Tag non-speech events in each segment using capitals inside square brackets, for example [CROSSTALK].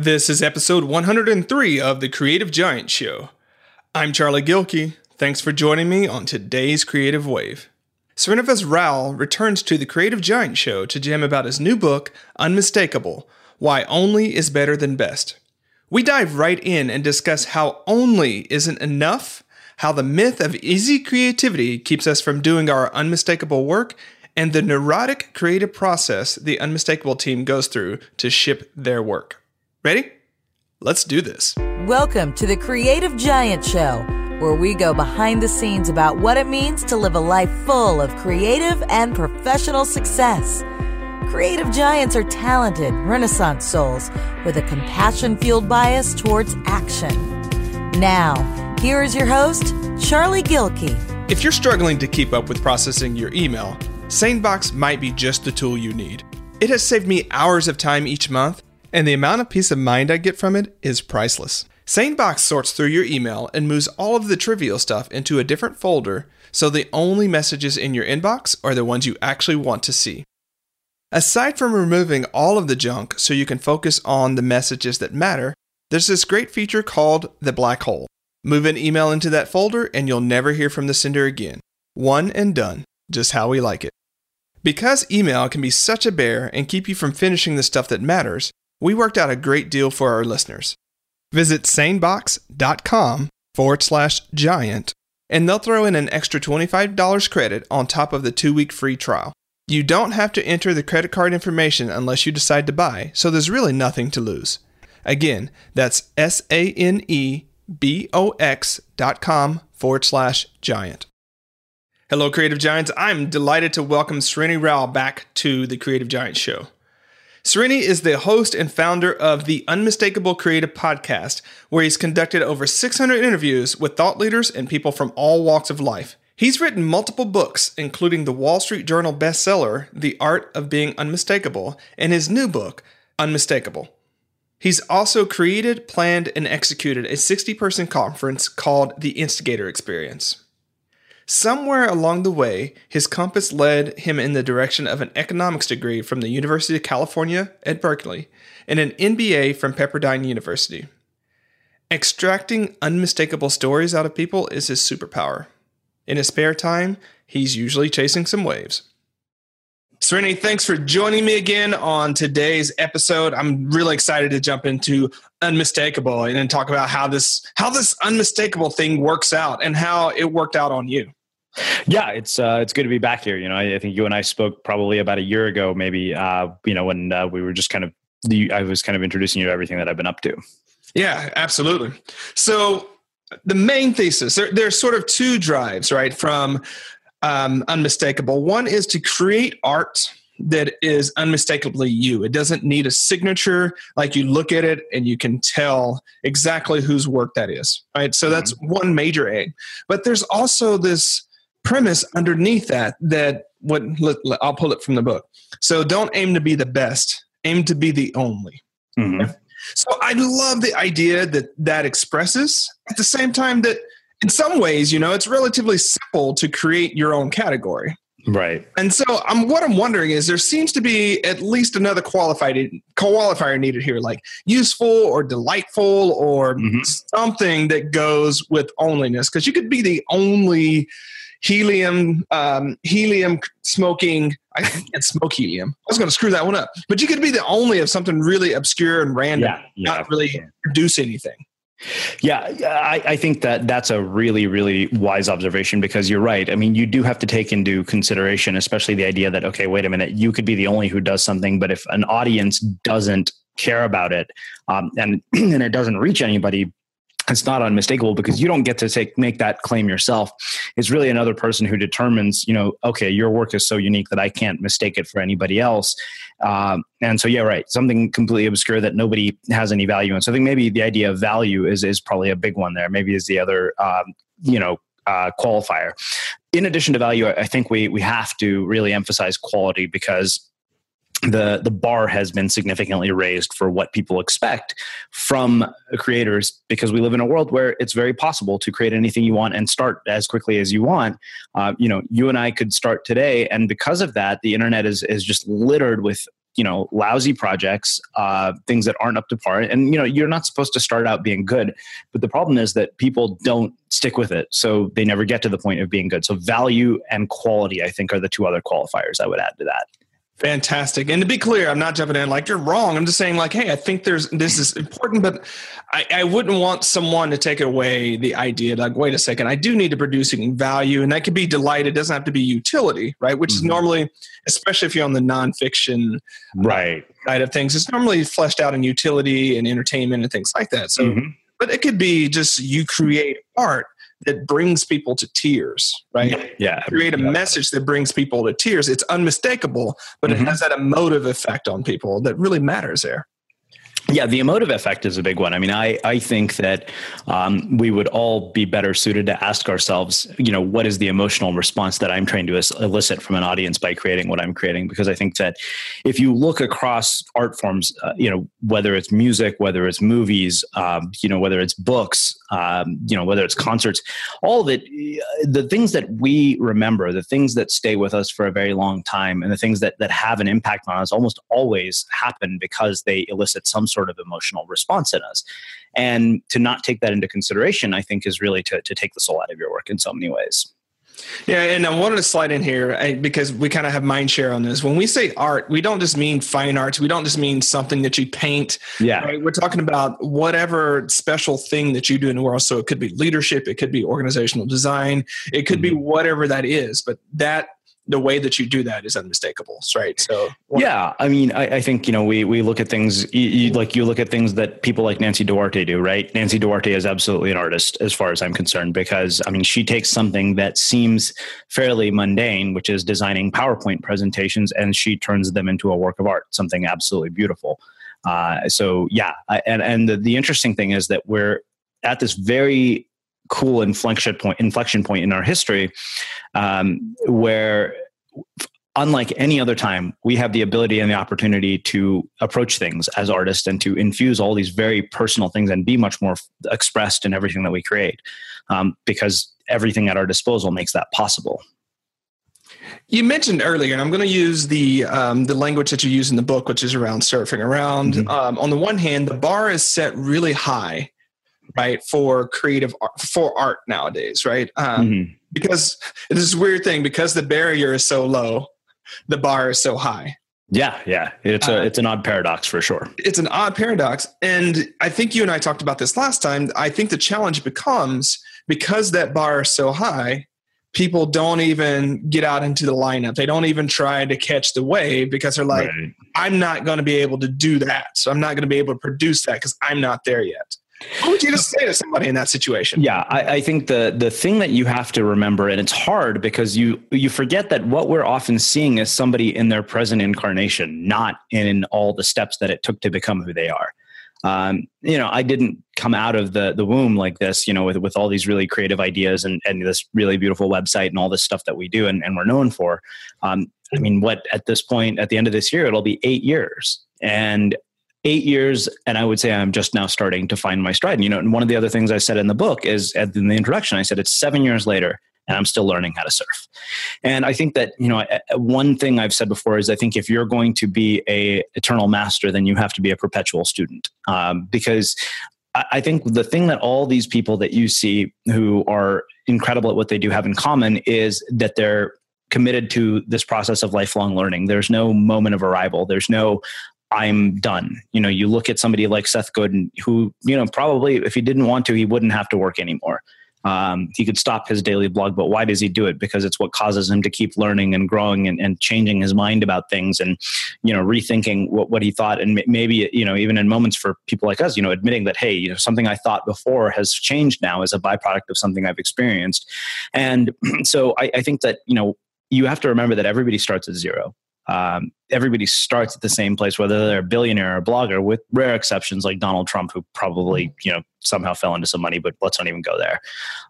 This is episode 103 of The Creative Giant Show. I'm Charlie Gilkey. Thanks for joining me on today's Creative Wave. Srinivas Rao returns to The Creative Giant Show to jam about his new book, Unmistakable Why Only is Better Than Best. We dive right in and discuss how only isn't enough, how the myth of easy creativity keeps us from doing our unmistakable work, and the neurotic creative process the Unmistakable team goes through to ship their work. Ready? Let's do this. Welcome to the Creative Giant Show, where we go behind the scenes about what it means to live a life full of creative and professional success. Creative giants are talented, renaissance souls with a compassion fueled bias towards action. Now, here is your host, Charlie Gilkey. If you're struggling to keep up with processing your email, SaneBox might be just the tool you need. It has saved me hours of time each month and the amount of peace of mind I get from it is priceless. SaneBox sorts through your email and moves all of the trivial stuff into a different folder so the only messages in your inbox are the ones you actually want to see. Aside from removing all of the junk so you can focus on the messages that matter, there's this great feature called the black hole. Move an email into that folder and you'll never hear from the sender again. One and done, just how we like it. Because email can be such a bear and keep you from finishing the stuff that matters, we worked out a great deal for our listeners. Visit sanebox.com forward slash giant, and they'll throw in an extra $25 credit on top of the two week free trial. You don't have to enter the credit card information unless you decide to buy, so there's really nothing to lose. Again, that's S A N E B O X dot com forward slash giant. Hello, Creative Giants. I'm delighted to welcome Srini Rao back to the Creative Giant Show. Srini is the host and founder of the Unmistakable Creative Podcast, where he's conducted over 600 interviews with thought leaders and people from all walks of life. He's written multiple books, including the Wall Street Journal bestseller, The Art of Being Unmistakable, and his new book, Unmistakable. He's also created, planned, and executed a 60 person conference called the Instigator Experience. Somewhere along the way, his compass led him in the direction of an economics degree from the University of California at Berkeley and an MBA from Pepperdine University. Extracting unmistakable stories out of people is his superpower. In his spare time, he's usually chasing some waves. Srini, thanks for joining me again on today's episode. I'm really excited to jump into unmistakable and talk about how this how this unmistakable thing works out and how it worked out on you. Yeah, it's uh, it's good to be back here. You know, I, I, think you and I spoke probably about a year ago, maybe. Uh, you know, when uh, we were just kind of the, I was kind of introducing you to everything that I've been up to. Yeah, absolutely. So the main thesis there, there's sort of two drives, right? From um, unmistakable. One is to create art that is unmistakably you. It doesn't need a signature. Like you look at it and you can tell exactly whose work that is. Right. So that's mm-hmm. one major aim. But there's also this premise underneath that that what I'll pull it from the book. So don't aim to be the best, aim to be the only. Mm-hmm. So I love the idea that that expresses at the same time that in some ways, you know, it's relatively simple to create your own category. Right. And so I'm what I'm wondering is there seems to be at least another qualified qualifier needed here, like useful or delightful or mm-hmm. something that goes with onlyness. Because you could be the only helium um, helium smoking. I can't smoke helium. I was going to screw that one up. But you could be the only of something really obscure and random yeah, yeah, not really produce anything. Yeah, I, I, think that that's a really, really wise observation because you're right. I mean, you do have to take into consideration, especially the idea that, okay, wait a minute, you could be the only who does something, but if an audience doesn't care about it um, and, [CLEARS THROAT] and it doesn't reach anybody, it's not unmistakable because you don't get to take make that claim yourself. It's really another person who determines you know okay your work is so unique that i can't mistake it for anybody else. Um, and so yeah right something completely obscure that nobody has any value in. So i think maybe the idea of value is is probably a big one there. Maybe is the other um, you know uh, qualifier. In addition to value i think we we have to really emphasize quality because the the bar has been significantly raised for what people expect from creators because we live in a world where it's very possible to create anything you want and start as quickly as you want. Uh, you know, you and I could start today, and because of that, the internet is is just littered with you know lousy projects uh, things that aren't up to par and you know you're not supposed to start out being good. But the problem is that people don't stick with it so they never get to the point of being good. So value and quality i think are the two other qualifiers i would add to that Fantastic. And to be clear, I'm not jumping in like you're wrong. I'm just saying like, hey, I think there's this is important, but I, I wouldn't want someone to take away the idea like, wait a second, I do need to producing value, and that could be delight. It doesn't have to be utility, right? Which mm-hmm. is normally, especially if you're on the nonfiction right side of things, it's normally fleshed out in utility and entertainment and things like that. So, mm-hmm. but it could be just you create art that brings people to tears, right? Yeah. Create a yeah. message that brings people to tears. It's unmistakable, but mm-hmm. it has that emotive effect on people that really matters there. Yeah, the emotive effect is a big one. I mean, I, I think that um, we would all be better suited to ask ourselves, you know, what is the emotional response that I'm trying to elicit from an audience by creating what I'm creating? Because I think that if you look across art forms, uh, you know, whether it's music, whether it's movies, um, you know, whether it's books, um, you know, whether it's concerts, all of it, the things that we remember, the things that stay with us for a very long time, and the things that that have an impact on us almost always happen because they elicit some sort sort of emotional response in us. And to not take that into consideration, I think, is really to, to take the soul out of your work in so many ways. Yeah, and I wanted to slide in here because we kind of have mind share on this. When we say art, we don't just mean fine arts. We don't just mean something that you paint. Yeah, right? we're talking about whatever special thing that you do in the world. So it could be leadership, it could be organizational design, it could mm-hmm. be whatever that is. But that the way that you do that is unmistakable, right? So yeah, I mean, I, I, think you know we we look at things you, you, like you look at things that people like Nancy Duarte do, right? Nancy Duarte is absolutely an artist, as far as I'm concerned, because I mean, she takes something that seems fairly mundane, which is designing PowerPoint presentations, and she turns them into a work of art, something absolutely beautiful. Uh, so yeah, I, and and the, the interesting thing is that we're at this very cool inflection point inflection point in our history um, where unlike any other time we have the ability and the opportunity to approach things as artists and to infuse all these very personal things and be much more expressed in everything that we create um, because everything at our disposal makes that possible you mentioned earlier, and I'm going to use the um, the language that you use in the book, which is around surfing around. Mm-hmm. Um, on the one hand, the bar is set really high right for creative art, for art nowadays right? Um, mm-hmm. because [LAUGHS] this is weird thing because the barrier is so low the bar is so high. Yeah yeah. It's a uh, it's an odd paradox for sure. It's an odd paradox and i think you and i talked about this last time. I think the challenge becomes because that bar is so high people don't even get out into the lineup. They don't even try to catch the wave because they're like right. i'm not going to be able to do that so i'm not going to be able to produce that because i'm not there yet what would you just say to somebody in that situation? Yeah, I, I, think the the thing that you have to remember, and it's hard because you you forget that what we're often seeing is somebody in their present incarnation, not in all the steps that it took to become who they are. Um, you know, I didn't come out of the the womb like this, you know, with with all these really creative ideas and and this really beautiful website and all this stuff that we do and, and we're known for. Um, I mean, what at this point, at the end of this year, it'll be eight years. And eight years and i would say i'm just now starting to find my stride and you know and one of the other things i said in the book is in the introduction i said it's seven years later and i'm still learning how to surf and i think that you know one thing i've said before is i think if you're going to be a eternal master then you have to be a perpetual student um, because I think the thing that all these people that you see who are incredible at what they do have in common is that they're committed to this process of lifelong learning. There's no moment of arrival. There's no I'm done. You know, you look at somebody like Seth Godin, who, you know, probably if he didn't want to, he wouldn't have to work anymore. Um, he could stop his daily blog, but why does he do it? Because it's what causes him to keep learning and growing and, and changing his mind about things and, you know, rethinking what, what he thought. And maybe, you know, even in moments for people like us, you know, admitting that, hey, you know, something I thought before has changed now as a byproduct of something I've experienced. And [CLEARS THROAT] so I, I think that, you know, you have to remember that everybody starts at zero um, everybody starts at the same place, whether they're a billionaire or a blogger, with rare exceptions like Donald Trump, who probably you know somehow fell into some money. But let's not even go there.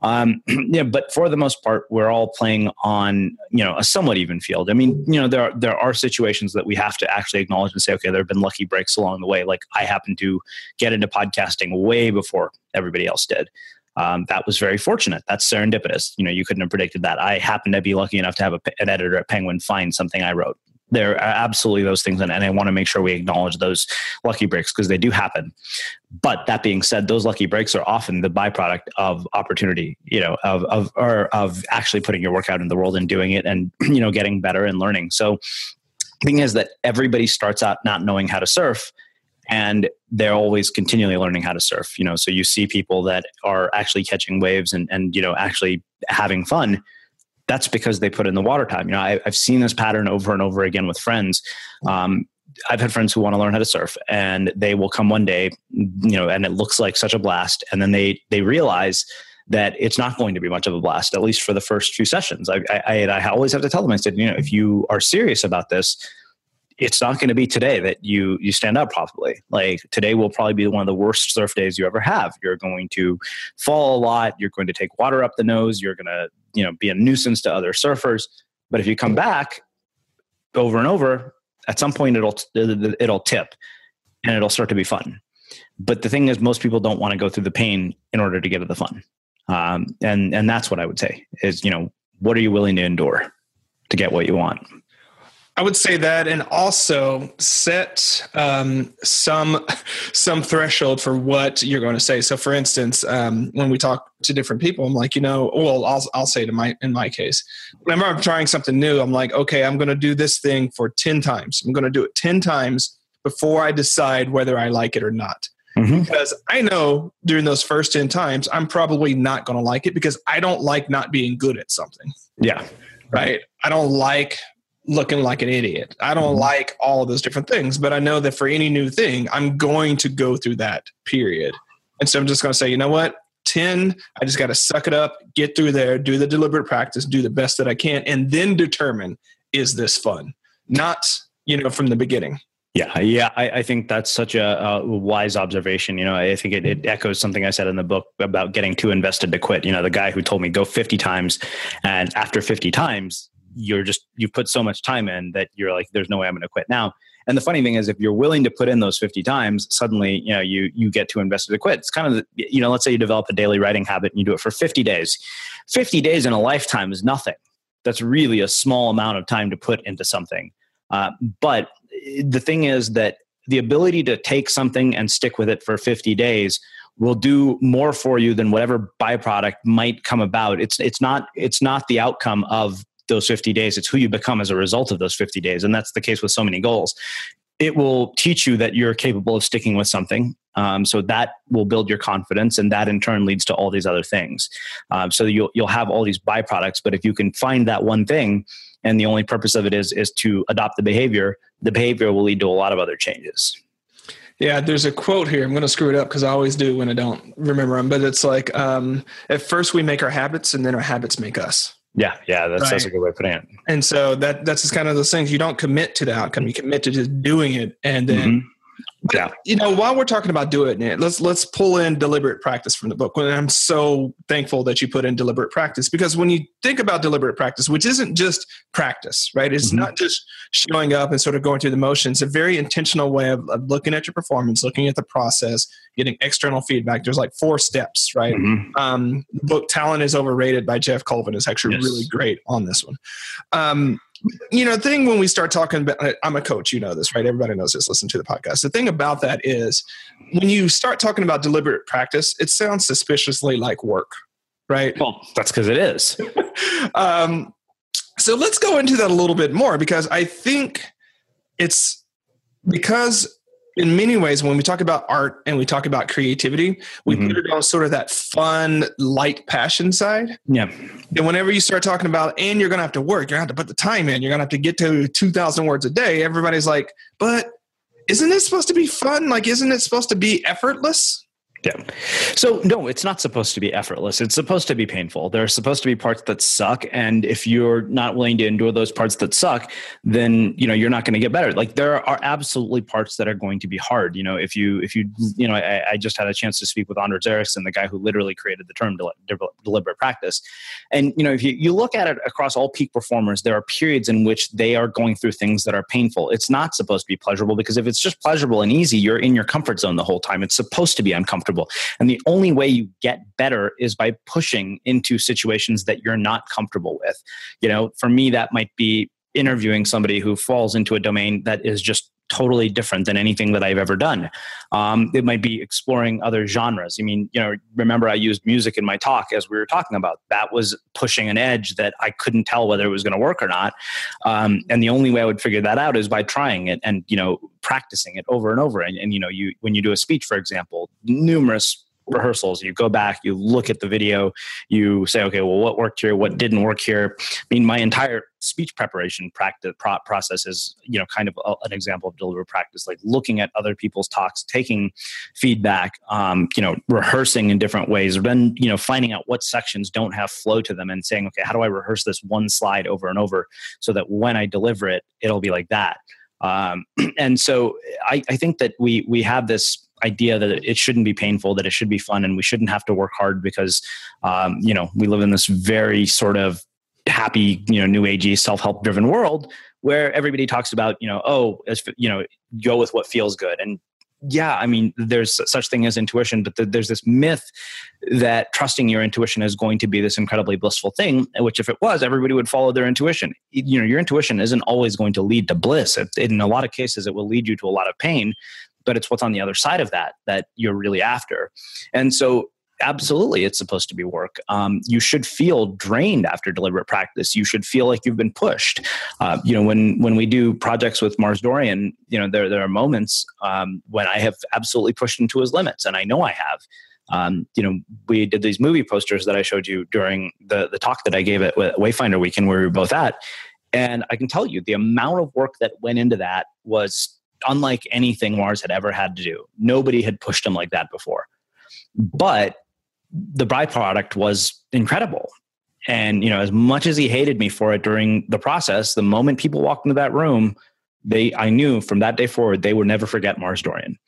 Um, [CLEARS THROAT] yeah, but for the most part, we're all playing on you know a somewhat even field. I mean, you know, there are, there are situations that we have to actually acknowledge and say, okay, there have been lucky breaks along the way. Like I happened to get into podcasting way before everybody else did. Um, that was very fortunate. That's serendipitous. You know, you couldn't have predicted that. I happened to be lucky enough to have a, an editor at Penguin find something I wrote there are uh, absolutely those things and, and i want to make sure we acknowledge those lucky breaks because they do happen. But that being said those lucky breaks are often the byproduct of opportunity you know of of or of actually putting your work out in the world and doing it and [CLEARS THROAT] you know getting better and learning. So the thing is that everybody starts out not knowing how to surf and they're always continually learning how to surf you know? So you see people that are actually catching waves and and you know actually having fun that's because they put in the water time. You know, I, have seen this pattern over and over again with friends. Um, I've had friends who want to learn how to surf, and they will come one day, you know, and it looks like such a blast, and then they they realize that it's not going to be much of a blast, at least for the first few sessions. I, I, I always have to tell them, I said, you know, if you are serious about this, it's not going to be today that you you stand up properly. Like today will probably be one of the worst surf days you ever have. You're going to fall a lot. You're going to take water up the nose. You're going to you know be a nuisance to other surfers. But if you come back over and over, at some point it'll it'll tip, and it'll start to be fun. But the thing is, most people don't want to go through the pain in order to get to the fun. Um, and and that's what I would say is you know what are you willing to endure to get what you want. I would say that, and also set um, some some threshold for what you're going to say. So, for instance, um, when we talk to different people, I'm like, you know, well, I'll I'll say to my in my case, whenever I'm trying something new, I'm like, okay, I'm going to do this thing for ten times. I'm going to do it ten times before I decide whether I like it or not. Mm-hmm. Because I know during those first 10 times, I'm probably not going to like it because I don't like not being good at something. Yeah. Right. I don't like looking like an idiot. I don't mm-hmm. like all those different things, but I know that for any new thing, I'm going to go through that period. And so I'm just going to say, you know what? 10, I just got to suck it up, get through there, do the deliberate practice, do the best that I can, and then determine is this fun? Not, you know, from the beginning. Yeah, yeah, I, I, think that's such a, a, wise observation. You know, I think it, it, echoes something I said in the book about getting too invested to quit. You know, the guy who told me go 50 times, and after 50 times, you're just you've put so much time in that you're like there's no way i'm going to quit now. And the funny thing is if you're willing to put in those 50 times suddenly you know you you get too invested to quit. It's kind of you know let's say you develop a daily writing habit and you do it for 50 days. 50 days in a lifetime is nothing. That's really a small amount of time to put into something. Uh, but the thing is that the ability to take something and stick with it for 50 days will do more for you than whatever byproduct might come about. It's it's not it's not the outcome of those 50 days. It's who you become as a result of those 50 days. And that's the case with so many goals. It will teach you that you're capable of sticking with something. Um, so that will build your confidence, and that in turn leads to all these other things. Um, so you'll you'll have all these byproducts. But if you can find that one thing, and the only purpose of it is is to adopt the behavior, the behavior will lead to a lot of other changes. Yeah, there's a quote here. I'm going to screw it up because I always do when I don't remember them. But it's like, um, at first we make our habits, and then our habits make us. Yeah, yeah, that's, right? that's a good way of putting it. And so that that's just kind of those things you don't commit to the outcome; you commit to just doing it, and then mm-hmm. Yeah. You know, while we're talking about doing it, let's let's pull in deliberate practice from the book. And I'm so thankful that you put in deliberate practice because when you think about deliberate practice, which isn't just practice, right? It's mm-hmm. not just showing up and sort of going through the motions. It's a very intentional way of, of, looking at your performance, looking at the process, getting external feedback. There's like four steps, right? Mm-hmm. Um, the book "Talent is Overrated" by Geoff Colvin is actually yes. really great on this one. Um, you know, the thing when we start talking about, I'm a coach, you know this, right? Everybody knows this, listen to the podcast. The thing about that is when you start talking about deliberate practice, it sounds suspiciously like work, right? Well, that's because it is. [LAUGHS] um, so let's go into that a little bit more because I think it's because in many ways, when we talk about art and we talk about creativity, we mm-hmm. put it on sort of that fun, light passion side. Yeah. And whenever you start talking about, and you're going to have to work, you're going to have to put the time in, you're going to have to get to 2,000 words a day, everybody's like, but isn't it supposed to be fun? Like, isn't it supposed to be effortless? Yeah. So no, it's not supposed to be effortless. It's supposed to be painful. There are supposed to be parts that suck, and if you're not willing to endure those parts that suck, then you know you're not going to get better. Like there are absolutely parts that are going to be hard. You know, if you if you you know, I, I just had a chance to speak with Anders Ericsson, the guy who literally created the term del- del- deliberate practice, and you know, if you you look at it across all peak performers, there are periods in which they are going through things that are painful. It's not supposed to be pleasurable because if it's just pleasurable and easy, you're in your comfort zone the whole time. It's supposed to be uncomfortable comfortable. And the only way you get better is by pushing into situations that you're not comfortable with. You know, for me, that might be interviewing somebody who falls into a domain that is just totally different than anything that I've ever done. Um, it might be exploring other genres. I mean, you know, remember I used music in my talk as we were talking about. That was pushing an edge that I couldn't tell whether it was going to work or not. Um, and the only way I would figure that out is by trying it and you know practicing it over and over. And, and you know, you when you do a speech, for example, numerous rehearsals. You go back, you look at the video, you say, okay, well, what worked here, what didn't work here. I mean, my entire speech preparation practice pro- process is, you know, kind of a, an example of deliberate practice, like looking at other people's talks, taking feedback, um, you know, rehearsing in different ways, then you know, finding out what sections don't have flow to them, and saying, okay, how do I rehearse this one slide over and over so that when I deliver it, it'll be like that. Um, [CLEARS THROAT] and so I, I think that we we have this idea that it shouldn't be painful, that it should be fun, and we shouldn't have to work hard because, um, you know, we live in this very sort of happy, you know, new agey, self help driven world where everybody talks about, you know, oh, as, you know, go with what feels good. And yeah, I mean, there's such thing as intuition, but the, there's this myth that trusting your intuition is going to be this incredibly blissful thing. Which, if it was, everybody would follow their intuition. You know, your intuition isn't always going to lead to bliss. It, in a lot of cases, it will lead you to a lot of pain but it's what's on the other side of that that you're really after. And so absolutely it's supposed to be work. Um, you should feel drained after deliberate practice. You should feel like you've been pushed. Uh, you know when when we do projects with mars dorian you know there, there are moments um, when i have absolutely pushed him to his limits and i know i have. Um, you know we did these movie posters that i showed you during the the talk that i gave at wayfinder weekend where we were both at and i can tell you the amount of work that went into that was unlike anything Mars had ever had to do. Nobody had pushed him like that before. But the byproduct was incredible. And you know, as much as he hated me for it during the process, the moment people walked into that room, they I knew from that day forward they would never forget Mars Dorian.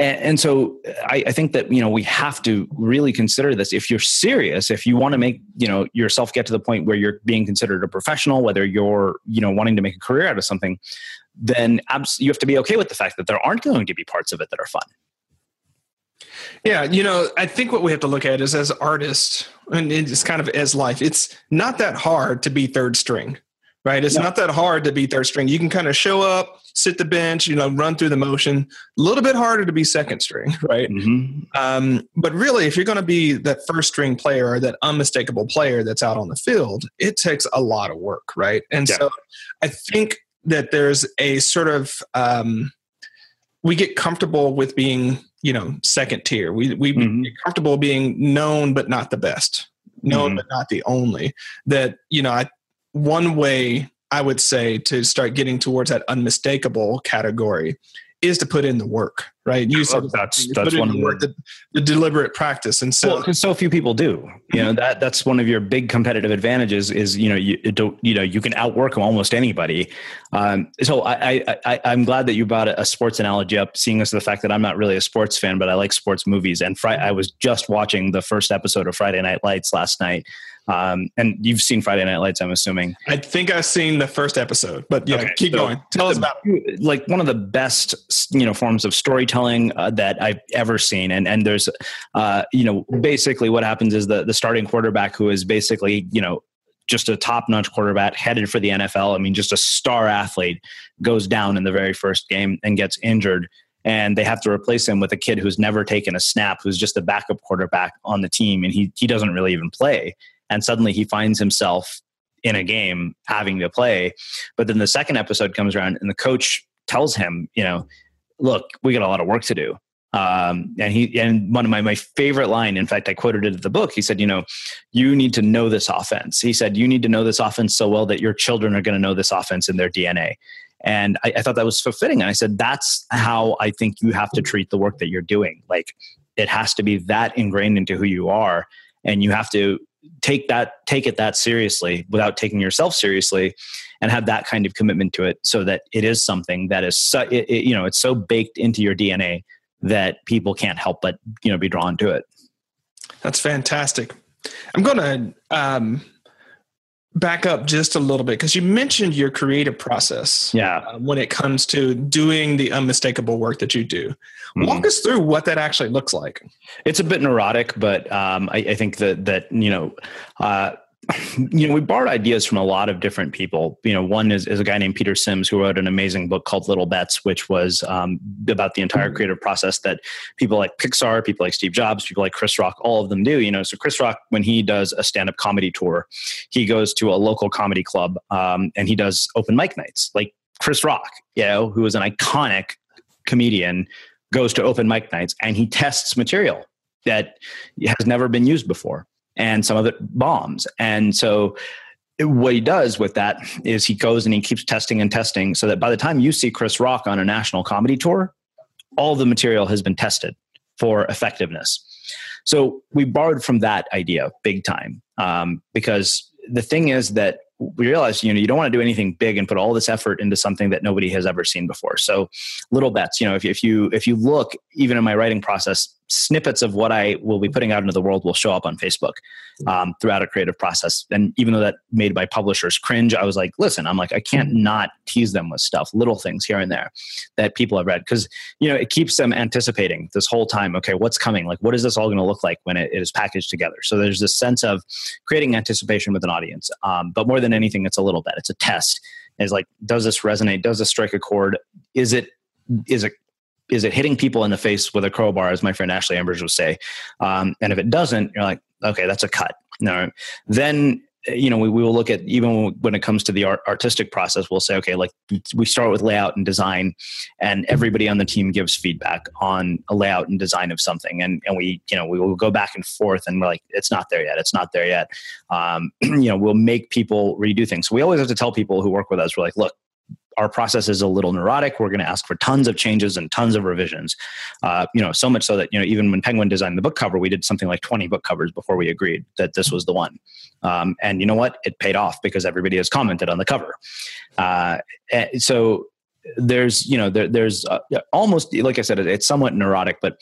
And, and so I, I think that you know we have to really consider this. If you're serious, if you want to make you know yourself get to the point where you're being considered a professional, whether you're you know wanting to make a career out of something, then abs- you have to be okay with the fact that there aren't going to be parts of it that are fun. Yeah, you know, I think what we have to look at is as artists, and it's kind of as life. It's not that hard to be third string, right? It's no. not that hard to be third string. You can kind of show up, sit the bench, you know, run through the motion. A little bit harder to be second string, [LAUGHS] right? Mm-hmm. Um, but really, if you're going to be that first string player or that unmistakable player that's out on the field, it takes a lot of work, right? And yeah. so, I think that there's a sort of um, we get comfortable with being you know second tier we we mm-hmm. get comfortable being known but not the best known mm-hmm. but not the only that you know I, one way i would say to start getting towards that unmistakable category is to put in the work, right? You said that's that's one of the, the, the, deliberate practice, and so because so few people do, you know that that's one of your big competitive advantages is you know you don't you know you can outwork almost anybody. Um, so I, I I am glad that you brought a sports analogy up, seeing as the fact that I'm not really a sports fan, but I like sports movies. And Fri- I was just watching the first episode of Friday Night Lights last night, um, and you've seen Friday Night Lights, I'm assuming. I think I've seen the first episode, but yeah, okay, keep so going. Tell us about it. Like one of the best, you know, forms of storytelling uh, that I've ever seen. And and there's, uh, you know, basically what happens is the the starting quarterback who is basically, you know, just a top notch quarterback headed for the NFL. I mean, just a star athlete goes down in the very first game and gets injured and they have to replace him with a kid who's never taken a snap, who's just a backup quarterback on the team, and he he doesn't really even play and suddenly he finds himself in a game having to play. But then the second episode comes around and the coach tells him, you know, look, we got a lot of work to do. Um, and he and one of my, my favorite line, in fact, I quoted it in the book. He said, you know, you need to know this offense. He said, you need to know this offense so well that your children are going to know this offense in their DNA. And I, I thought that was so fitting. And I said, that's how I think you have to treat the work that you're doing. Like it has to be that ingrained into who you are. And you have to take that take it that seriously without taking yourself seriously and have that kind of commitment to it so that it is something that is so, it, it, you know it's so baked into your dna that people can't help but you know be drawn to it. That's fantastic. I'm going to um, back up just a little bit because you mentioned your creative process yeah. uh, when it comes to doing the unmistakable work that you do. Mm-hmm. walk us through what that actually looks like. It's a bit neurotic but um, I, I, think that that you know uh, you know we borrowed ideas from a lot of different people. You know one is, is a guy named peter sims who wrote an amazing book called little bets which was um, about the entire creative process that people like pixar people like steve jobs people like chris rock all of them do you know. So chris rock when he does a stand-up comedy tour he goes to a local comedy club um, and he does open mic nights. Like chris rock you know who is an iconic comedian goes to open mic nights and he tests material that has never been used before and some of it bombs. And so what he does with that is he goes and he keeps testing and testing so that by the time you see Chris Rock on a national comedy tour, all the material has been tested for effectiveness. So we borrowed from that idea big time um, because the thing is that we realized you know you don't want to do anything big and put all this effort into something that nobody has ever seen before so little bets you know if, if you if you look even in my writing process snippets of what i will be putting out into the world will show up on facebook um, throughout a creative process and even though that made my publishers cringe i was like listen i'm like i can't not tease them with stuff little things here and there that people have read because you know it keeps them anticipating this whole time okay what's coming like what is this all going to look like when it is packaged together so there's this sense of creating anticipation with an audience um, but more than than anything, it's a little bit. It's a test. Is like, does this resonate? Does this strike a chord? Is it is it is it hitting people in the face with a crowbar, as my friend Ashley Ambirge would say? Um, and if it doesn't, you're like, okay, that's a cut. No, then you know, we, we will look at even when it comes to the art, artistic process, we'll say, okay, like we start with layout and design, and everybody on the team gives feedback on a layout and design of something, and and we you know we will go back and forth, and we're like, it's not there yet, it's not there yet. Um, [CLEARS THROAT] you know, we'll make people redo things. So we always have to tell people who work with us, we're like, look, our process is a little neurotic. We're going to ask for tons of changes and tons of revisions. Uh, you know, so much so that you know even when Penguin designed the book cover, we did something like 20 book covers before we agreed that this was the one. Um, and you know what? It paid off because everybody has commented on the cover. Uh, so there's you know there, there's uh, almost like I said, it's somewhat neurotic, but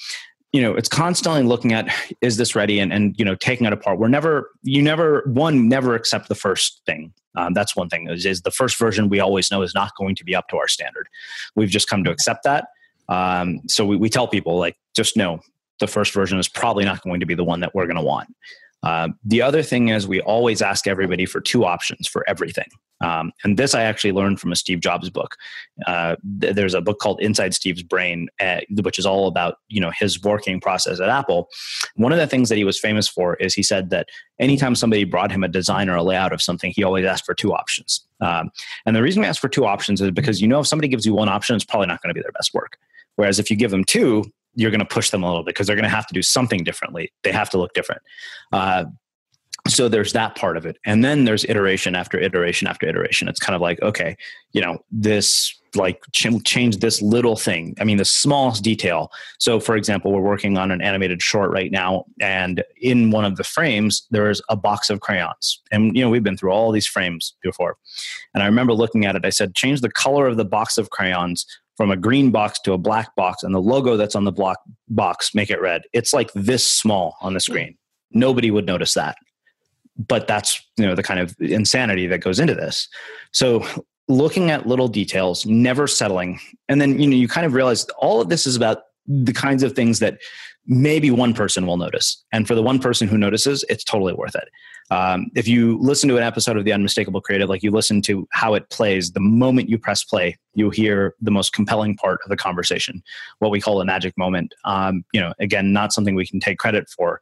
you know it's constantly looking at is this ready? And, and you know taking it apart. We're never you never one never accept the first thing. Um, that's one thing is, is, the first version we always know is not going to be up to our standard. We've just come to accept that. Um, so we, we tell people like just know the first version is probably not going to be the one that we're going to want uh, the other thing is we always ask everybody for two options for everything um, and this I actually learned from a Steve Jobs book. Uh, th- there's a book called Inside Steve's Brain, uh, which is all about you know his working process at Apple. One of the things that he was famous for is he said that anytime somebody brought him a design or a layout of something, he always asked for two options. Um, and the reason we ask for two options is because you know if somebody gives you one option, it's probably not going to be their best work. Whereas if you give them two, you're going to push them a little bit because they're going to have to do something differently. They have to look different. Uh, so there's that part of it. And then there's iteration after iteration after iteration. It's kind of like okay you know this like ch- change this little thing. I mean the smallest detail. So for example we're working on an animated short right now and in one of the frames there's a box of crayons. And you know we've been through all these frames before. And i remember looking at it. I said change the color of the box of crayons from a green box to a black box and the logo that's on the block box make it red. It's like this small on the screen. Nobody would notice that. But that's you know the kind of insanity that goes into this. So looking at little details never settling and then you know you kind of realize all of this is about the kinds of things that maybe one person will notice and for the one person who notices it's totally worth it um, if you listen to an episode of the unmistakable creative like you listen to how it plays the moment you press play you hear the most compelling part of the conversation what we call a magic moment um, you know again not something we can take credit for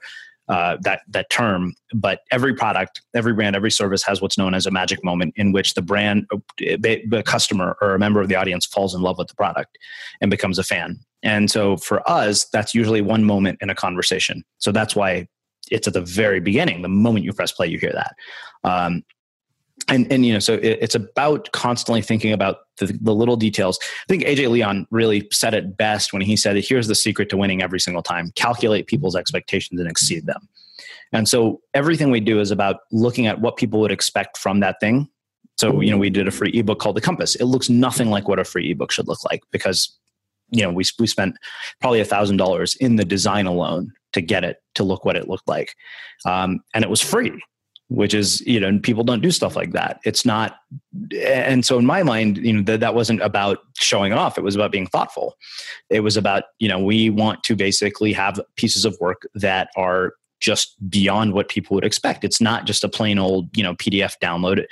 uh, that that term. But every product, every brand, every service has what's known as a magic moment in which the brand, uh, the customer, or a member of the audience falls in love with the product and becomes a fan. And so for us, that's usually one moment in a conversation. So that's why it's at the very beginning. The moment you press play, you hear that. Um, and and you know so it, it's about constantly thinking about the, the, little details i think aj leon really said it best when he said here's the secret to winning every single time calculate people's expectations and exceed them and so everything we do is about looking at what people would expect from that thing so you know we did a free ebook called the compass it looks nothing like what a free ebook should look like because you know we, we spent probably a thousand dollars in the design alone to get it to look what it looked like um, and it was free which is you know people don't do stuff like that it's not and so in my mind you know that that wasn't about showing off it was about being thoughtful it was about you know we want to basically have pieces of work that are just beyond what people would expect. It's not just a plain old, you know, PDF download.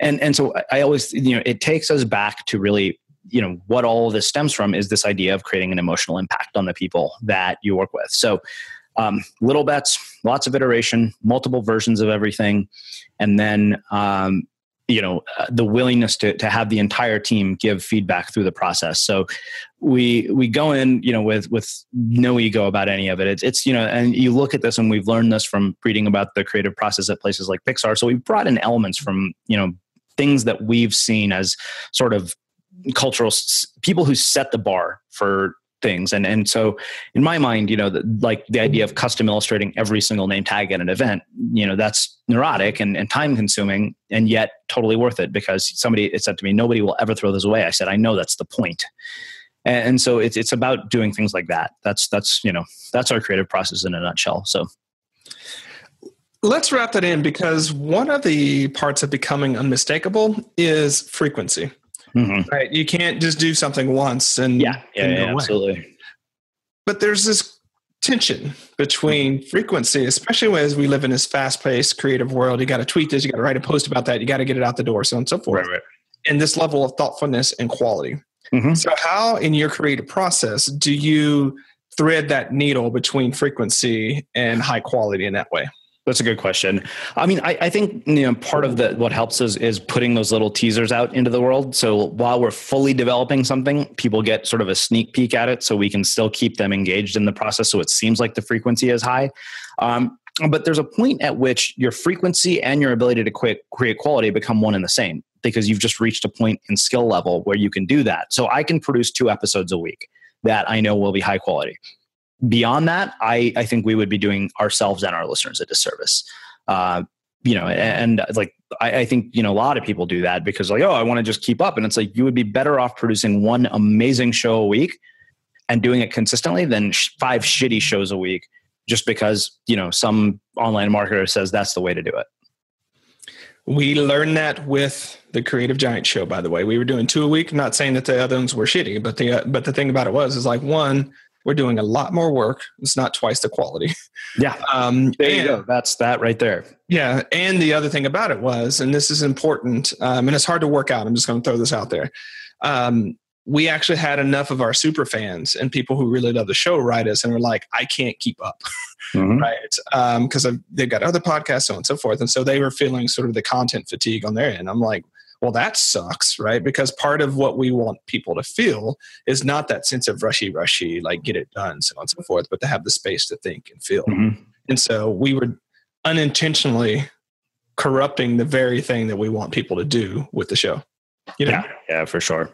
And and so I always, you know, it takes us back to really, you know, what all this stems from is this idea of creating an emotional impact on the people that you work with. So um, little bets, lots of iteration, multiple versions of everything, and then um, you know uh, the willingness to to have the entire team give feedback through the process. So we we go in you know with with no ego about any of it. It's, it's you know and you look at this and we've learned this from reading about the creative process at places like pixar. So we've brought in elements from you know things that we've seen as sort of cultural people who set the bar for things. And and so in my mind, you know, the, like the idea of custom illustrating every single name tag at an event, you know, that's neurotic and, and time consuming and yet totally worth it because somebody it said to me, nobody will ever throw this away. I said, I know that's the point. And, and so it's it's about doing things like that. That's that's you know that's our creative process in a nutshell. So Let's wrap that in because one of the parts of becoming unmistakable is frequency. Mm-hmm. Right. You can't just do something once and yeah, yeah, and yeah absolutely. But there's this tension between frequency, especially as we live in this fast-paced creative world. You got to tweet this, you got to write a post about that, you got to get it out the door, so on and so forth. Right, right. And this level of thoughtfulness and quality. Mm-hmm. So, how in your creative process do you thread that needle between frequency and high quality in that way? That's a good question. I mean, I, I, think you know part of the what helps us is putting those little teasers out into the world. So while we're fully developing something, people get sort of a sneak peek at it, so we can still keep them engaged in the process. So it seems like the frequency is high. Um, but there's a point at which your frequency and your ability to create quality become one and the same because you've just reached a point in skill level where you can do that. So I can produce two episodes a week that I know will be high quality beyond that, I, I think we would be doing ourselves and our listeners a disservice. Uh, you know, and, and like I, I, think you know a lot of people do that because like, oh, I want to just keep up, and it's like you would be better off producing one amazing show a week and doing it consistently than sh- five shitty shows a week, just because you know some online marketer says that's the way to do it. We learned that with the Creative Giant show. By the way, we were doing two a week. Not saying that the other ones were shitty, but the uh, but the thing about it was is like one we're doing a lot more work. It's not twice the quality. [LAUGHS] Yeah. Um, there and, you go. That's that right there. Yeah. And the other thing about it was, and this is important, um, and it's hard to work out. I'm just going to throw this out there. Um, we actually had enough of our super fans and people who really love the show write us and were like, I can't keep up. [LAUGHS] Mm-hmm. right. Because um, they've got other podcasts, so on and so forth. And so they were feeling sort of the content fatigue on their end. I'm like, well, that sucks, right? Because part of what we want people to feel is not that sense of rushy, rushy, like get it done, so on and so forth, but to have the space to think and feel. Mm-hmm. And so we were unintentionally corrupting the very thing that we want people to do with the show. You know? Yeah, yeah, for sure.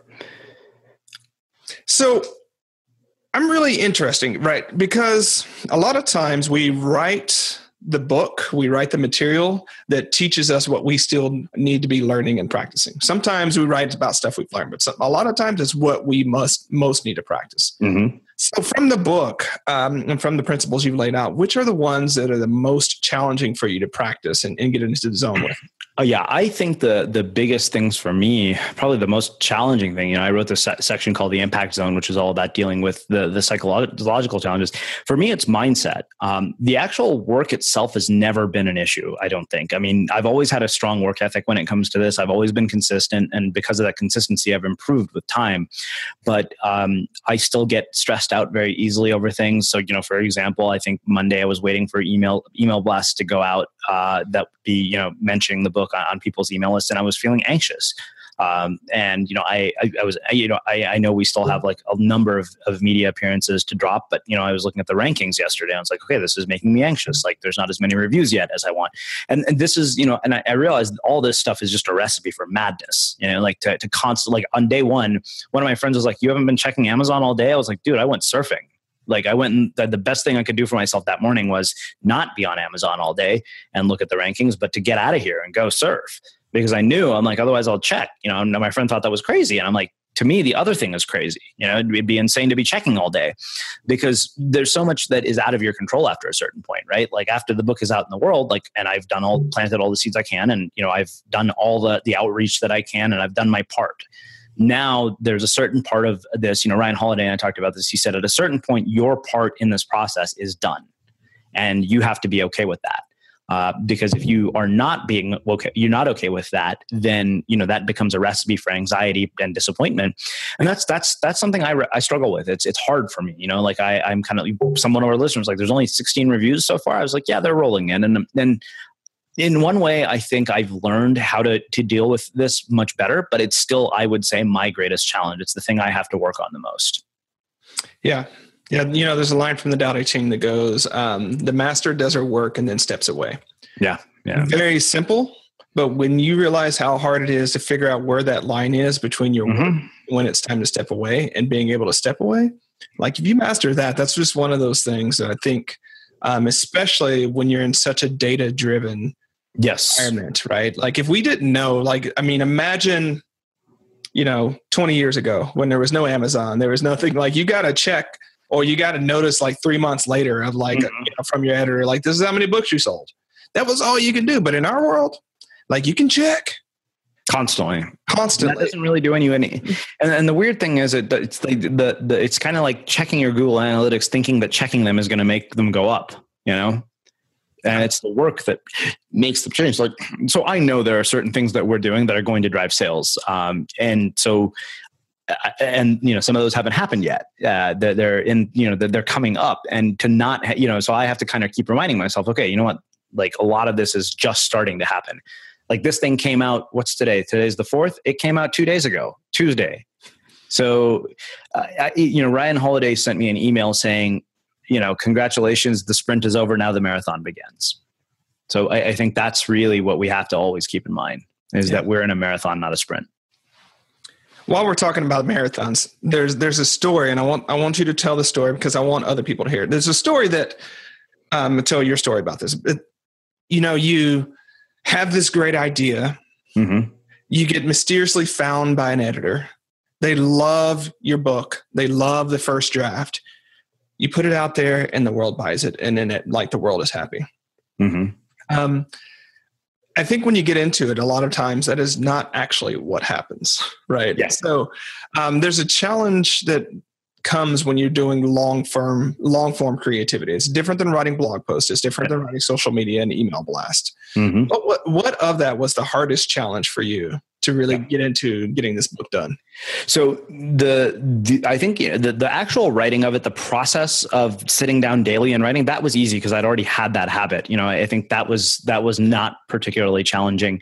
So I'm really interesting, right? Because a lot of times we write the book, we write the material that teaches us what we still need to be learning and practicing. Sometimes we write about stuff we've learned, but a lot of times it's what we must most need to practice. Mm-hmm. So, from the book um, and from the principles you've laid out, which are the ones that are the most challenging for you to practice and, and get into the zone with? Oh yeah, I think the the biggest things for me, probably the most challenging thing. You know, I wrote this section called the impact zone, which is all about dealing with the the psychological challenges. For me, it's mindset. Um, the actual work itself has never been an issue. I don't think. I mean, I've always had a strong work ethic when it comes to this. I've always been consistent, and because of that consistency, I've improved with time. But um, I still get stressed out very easily over things. So, you know, for example, I think Monday I was waiting for email email blasts to go out uh, that would be you know mentioning the book on, on people's email list, and I was feeling anxious. Um, and you know, I, I, I was, I, you know, I, I know we still have like a number of, of media appearances to drop, but you know, I was looking at the rankings yesterday. And I was like, okay, this is making me anxious. Like, there's not as many reviews yet as I want. And, and this is, you know, and I, I realized all this stuff is just a recipe for madness. You know, like to to constant, like on day one, one of my friends was like, "You haven't been checking Amazon all day." I was like, "Dude, I went surfing." Like I went and the, the best thing I could do for myself that morning was not be on Amazon all day and look at the rankings, but to get out of here and go surf because I knew I'm like, otherwise I'll check, you know, my friend thought that was crazy. And I'm like, to me, the other thing is crazy. You know, it'd be insane to be checking all day because there's so much that is out of your control after a certain point, right? Like after the book is out in the world, like, and I've done all, planted all the seeds I can, and you know, I've done all the the outreach that I can, and I've done my part now there's a certain part of this you know ryan holiday and i talked about this he said at a certain point your part in this process is done and you have to be okay with that. Uh, because if you are not being okay, you're not okay with that, then you know that becomes a recipe for anxiety and disappointment, and that's that's that's something I, re- I struggle with. It's it's hard for me, you know. Like I I'm kind of someone of our listeners like there's only 16 reviews so far. I was like, yeah, they're rolling in, and then in one way, I think I've learned how to to deal with this much better, but it's still I would say my greatest challenge. It's the thing I have to work on the most. Yeah, yeah, you know, there's a line from the Tao Te Ching that goes, um, "The master does her work and then steps away." Yeah, yeah. Very simple, but when you realize how hard it is to figure out where that line is between your mm-hmm. work when it's time to step away and being able to step away, like if you master that, that's just one of those things that I think, um, especially when you're in such a data-driven yes. environment, right? Like if we didn't know, like I mean, imagine you know 20 years ago when there was no amazon there was nothing like you got to check or you got to notice like three months later of like mm-hmm. you know, from your editor like this is how many books you sold. That was all you can do. But in our world like you can check. Constantly. Constantly. That doesn't really do any any and, and the weird thing is that it's like the, the it's kind of like checking your google analytics thinking that checking them is going to make them go up you know and it's the work that makes the change. Like so i know there are certain things that we're doing that are going to drive sales. Um, and so and you know some of those haven't happened yet. Uh, they're, they're in you know they're coming up and to not you know so i have to kind of keep reminding myself okay you know what? Like a lot of this is just starting to happen. Like this thing came out what's today? Today's the fourth? It came out two days ago tuesday. So uh, I, you know ryan holiday sent me an email saying you know congratulations the sprint is over now the marathon begins so i, I think that's really what we have to always keep in mind is yeah. that we're in a marathon not a sprint while we're talking about marathons, there's there's a story, and I want I want you to tell the story because I want other people to hear it. There's a story that um, tell your story about this. But, you know, you have this great idea. Mm-hmm. You get mysteriously found by an editor. They love your book. They love the first draft. You put it out there, and the world buys it, and then it like the world is happy. Mm-hmm. Um, I think when you get into it, a lot of times that is not actually what happens, right? Yes. So um, there's a challenge that comes when you're doing long form long form creativity. It's different than writing blog posts. It's different than writing social media and email blast. Mm-hmm. But what what of that was the hardest challenge for you to really yeah. get into getting this book done? So the, the I think the the actual writing of it, the process of sitting down daily and writing, that was easy because I'd already had that habit. You know, I think that was that was not particularly challenging.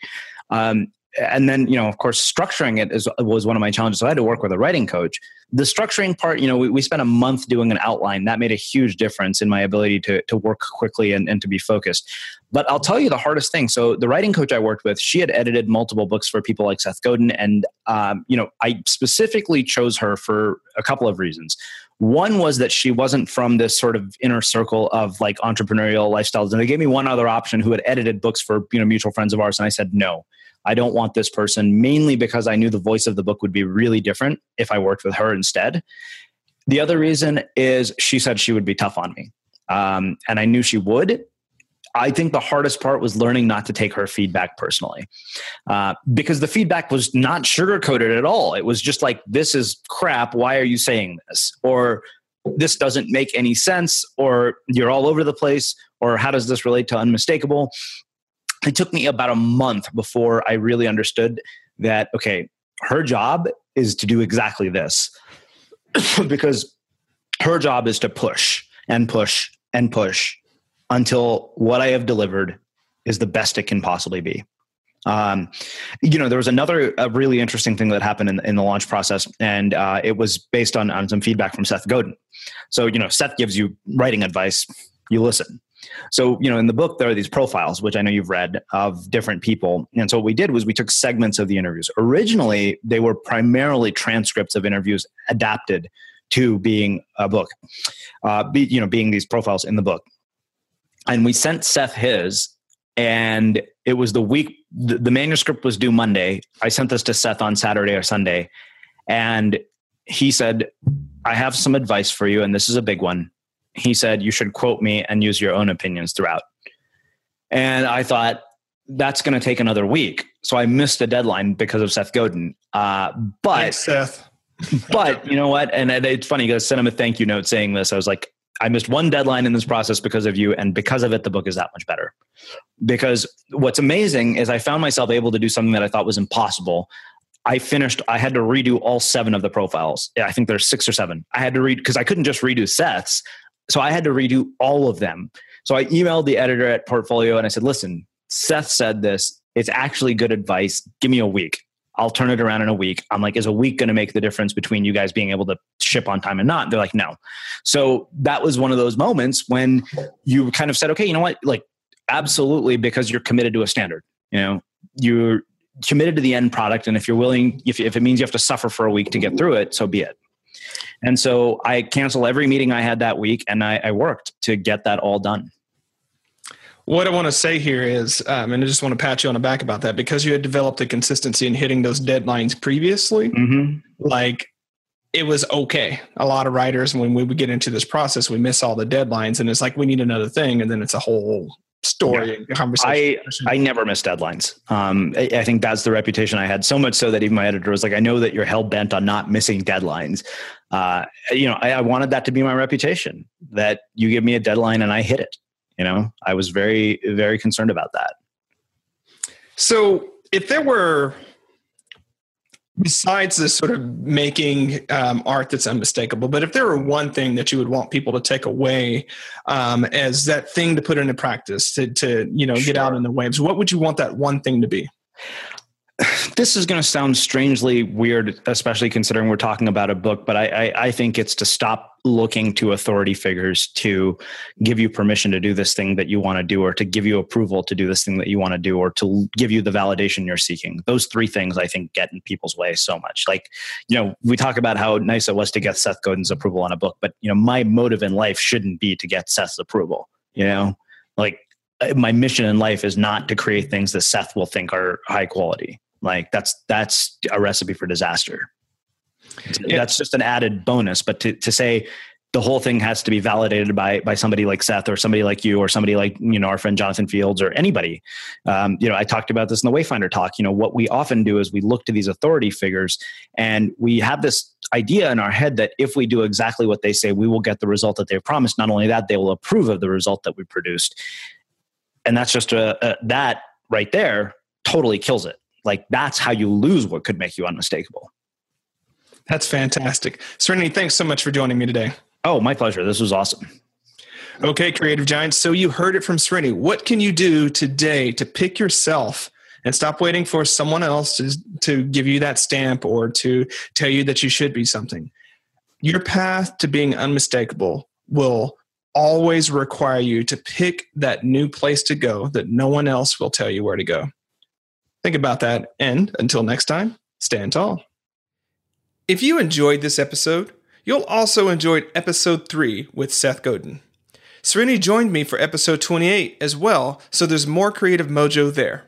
Um, and then you know of course structuring it is, was one of my challenges. So i had to work with a writing coach. The structuring part you know we, we spent a month doing an outline. That made a huge difference in my ability to, to work quickly and, and to be focused. But i'll tell you the hardest thing. So the writing coach i worked with she had edited multiple books for people like seth godin. And um, you know i specifically chose her for a couple of reasons. One was that she wasn't from this sort of inner circle of like entrepreneurial lifestyles. And they gave me one other option who had edited books for you know mutual friends of ours. And i said no I don't want this person, mainly because I knew the voice of the book would be really different if I worked with her instead. The other reason is she said she would be tough on me. Um, and I knew she would. I think the hardest part was learning not to take her feedback personally uh, because the feedback was not sugarcoated at all. It was just like, this is crap. Why are you saying this? Or this doesn't make any sense. Or you're all over the place. Or how does this relate to unmistakable? It took me about a month before I really understood that, okay, her job is to do exactly this [COUGHS] because her job is to push and push and push until what I have delivered is the best it can possibly be. Um, you know, there was another really interesting thing that happened in, in the launch process, and uh, it was based on, on some feedback from Seth Godin. So, you know, Seth gives you writing advice, you listen. So, you know, in the book, there are these profiles, which I know you've read, of different people. And so what we did was we took segments of the interviews. Originally, they were primarily transcripts of interviews adapted to being a book, uh, be, you know, being these profiles in the book. And we sent Seth his, and it was the week, the, the manuscript was due Monday. I sent this to Seth on Saturday or Sunday. And he said, I have some advice for you, and this is a big one he said you should quote me and use your own opinions throughout. And I thought that's going to take another week. So I missed the deadline because of Seth Godin. Uh, but Thanks, Seth. [LAUGHS] but you know what? And it's funny because I sent him a thank you note saying this. I was like, I missed one deadline in this process because of you, and because of it, the book is that much better. Because what's amazing is I found myself able to do something that I thought was impossible. I finished, I had to redo all seven of the profiles. I think there's six or seven. I had to read because I couldn't just redo Seth's. So I had to redo all of them. So I emailed the editor at Portfolio and I said, listen, Seth said this. It's actually good advice. Give me a week. I'll turn it around in a week. I'm like, is a week going to make the difference between you guys being able to ship on time and not? They're like, no. So that was one of those moments when you kind of said, okay, you know what? Like, absolutely, because you're committed to a standard. You know, you're committed to the end product. And if you're willing, if, if it means you have to suffer for a week to get through it, so be it. And so I canceled every meeting I had that week and I, I worked to get that all done what I want to say here is, um, and I just want to pat you on the back about that because you had developed a consistency in hitting those deadlines previously. Mm-hmm. Like it was okay. A lot of writers, when we would get into this process, we miss all the deadlines, and it's like we need another thing, and then it's a whole story yeah. conversation. I, I never miss deadlines. Um, I, I, think that's the reputation I had. So much so that even my editor was like, "I know that you're hell bent on not missing deadlines." Uh, you know, I, I wanted that to be my reputation. That you give me a deadline and I hit it you know i was very very concerned about that so if there were besides this sort of making um, art that's unmistakable but if there were one thing that you would want people to take away um, as that thing to put into practice to, to you know sure. get out in the waves what would you want that one thing to be [SIGHS] this is going to sound strangely weird, especially considering we're talking about a book, but I, I, I, think it's to stop looking to authority figures to give you permission to do this thing that you want to do, or to give you approval to do this thing that you want to do, or to give you the validation you're seeking. Those three things I think get in people's way so much. Like, you know, we talk about how nice it was to get Seth Godin's approval on a book, but, you know, my motive in life shouldn't be to get Seth's approval, you know? Like, uh, my mission in life is not to create things that Seth will think are high quality like that's that's a recipe for disaster. Yeah. That's just an added bonus. But to, to say the whole thing has to be validated by by somebody like Seth or somebody like you or somebody like you know our friend Jonathan Fields or anybody. Um, you know, I talked about this in the Wayfinder talk. You know, what we often do is we look to these authority figures and we have this idea in our head that if we do exactly what they say, we will get the result that they've promised. Not only that, they will approve of the result that we produced, and that's just a, a that right there totally kills it like that's how you lose what could make you unmistakable. That's fantastic. Srinivas, thanks so much for joining me today. Oh, my pleasure. This was awesome. Okay, Creative Giants. So you heard it from Srinivas. What can you do today to pick yourself and stop waiting for someone else to, to give you that stamp or to tell you that you should be something? Your path to being unmistakable will always require you to pick that new place to go that no one else will tell you where to go. Think about that. And until next time, stand tall. If you enjoyed this episode, you'll also enjoy episode 3 with Seth Godin. Srinivas joined me for episode 28 as well, so there's more creative mojo there.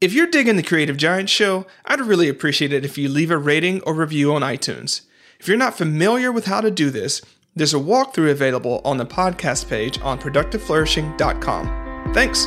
If you're digging the Creative Giant Show, I'd really appreciate it if you leave a rating or review on iTunes. If you're not familiar with how to do this, there's a walkthrough available on the podcast page on productiveflourishing.com. Thanks.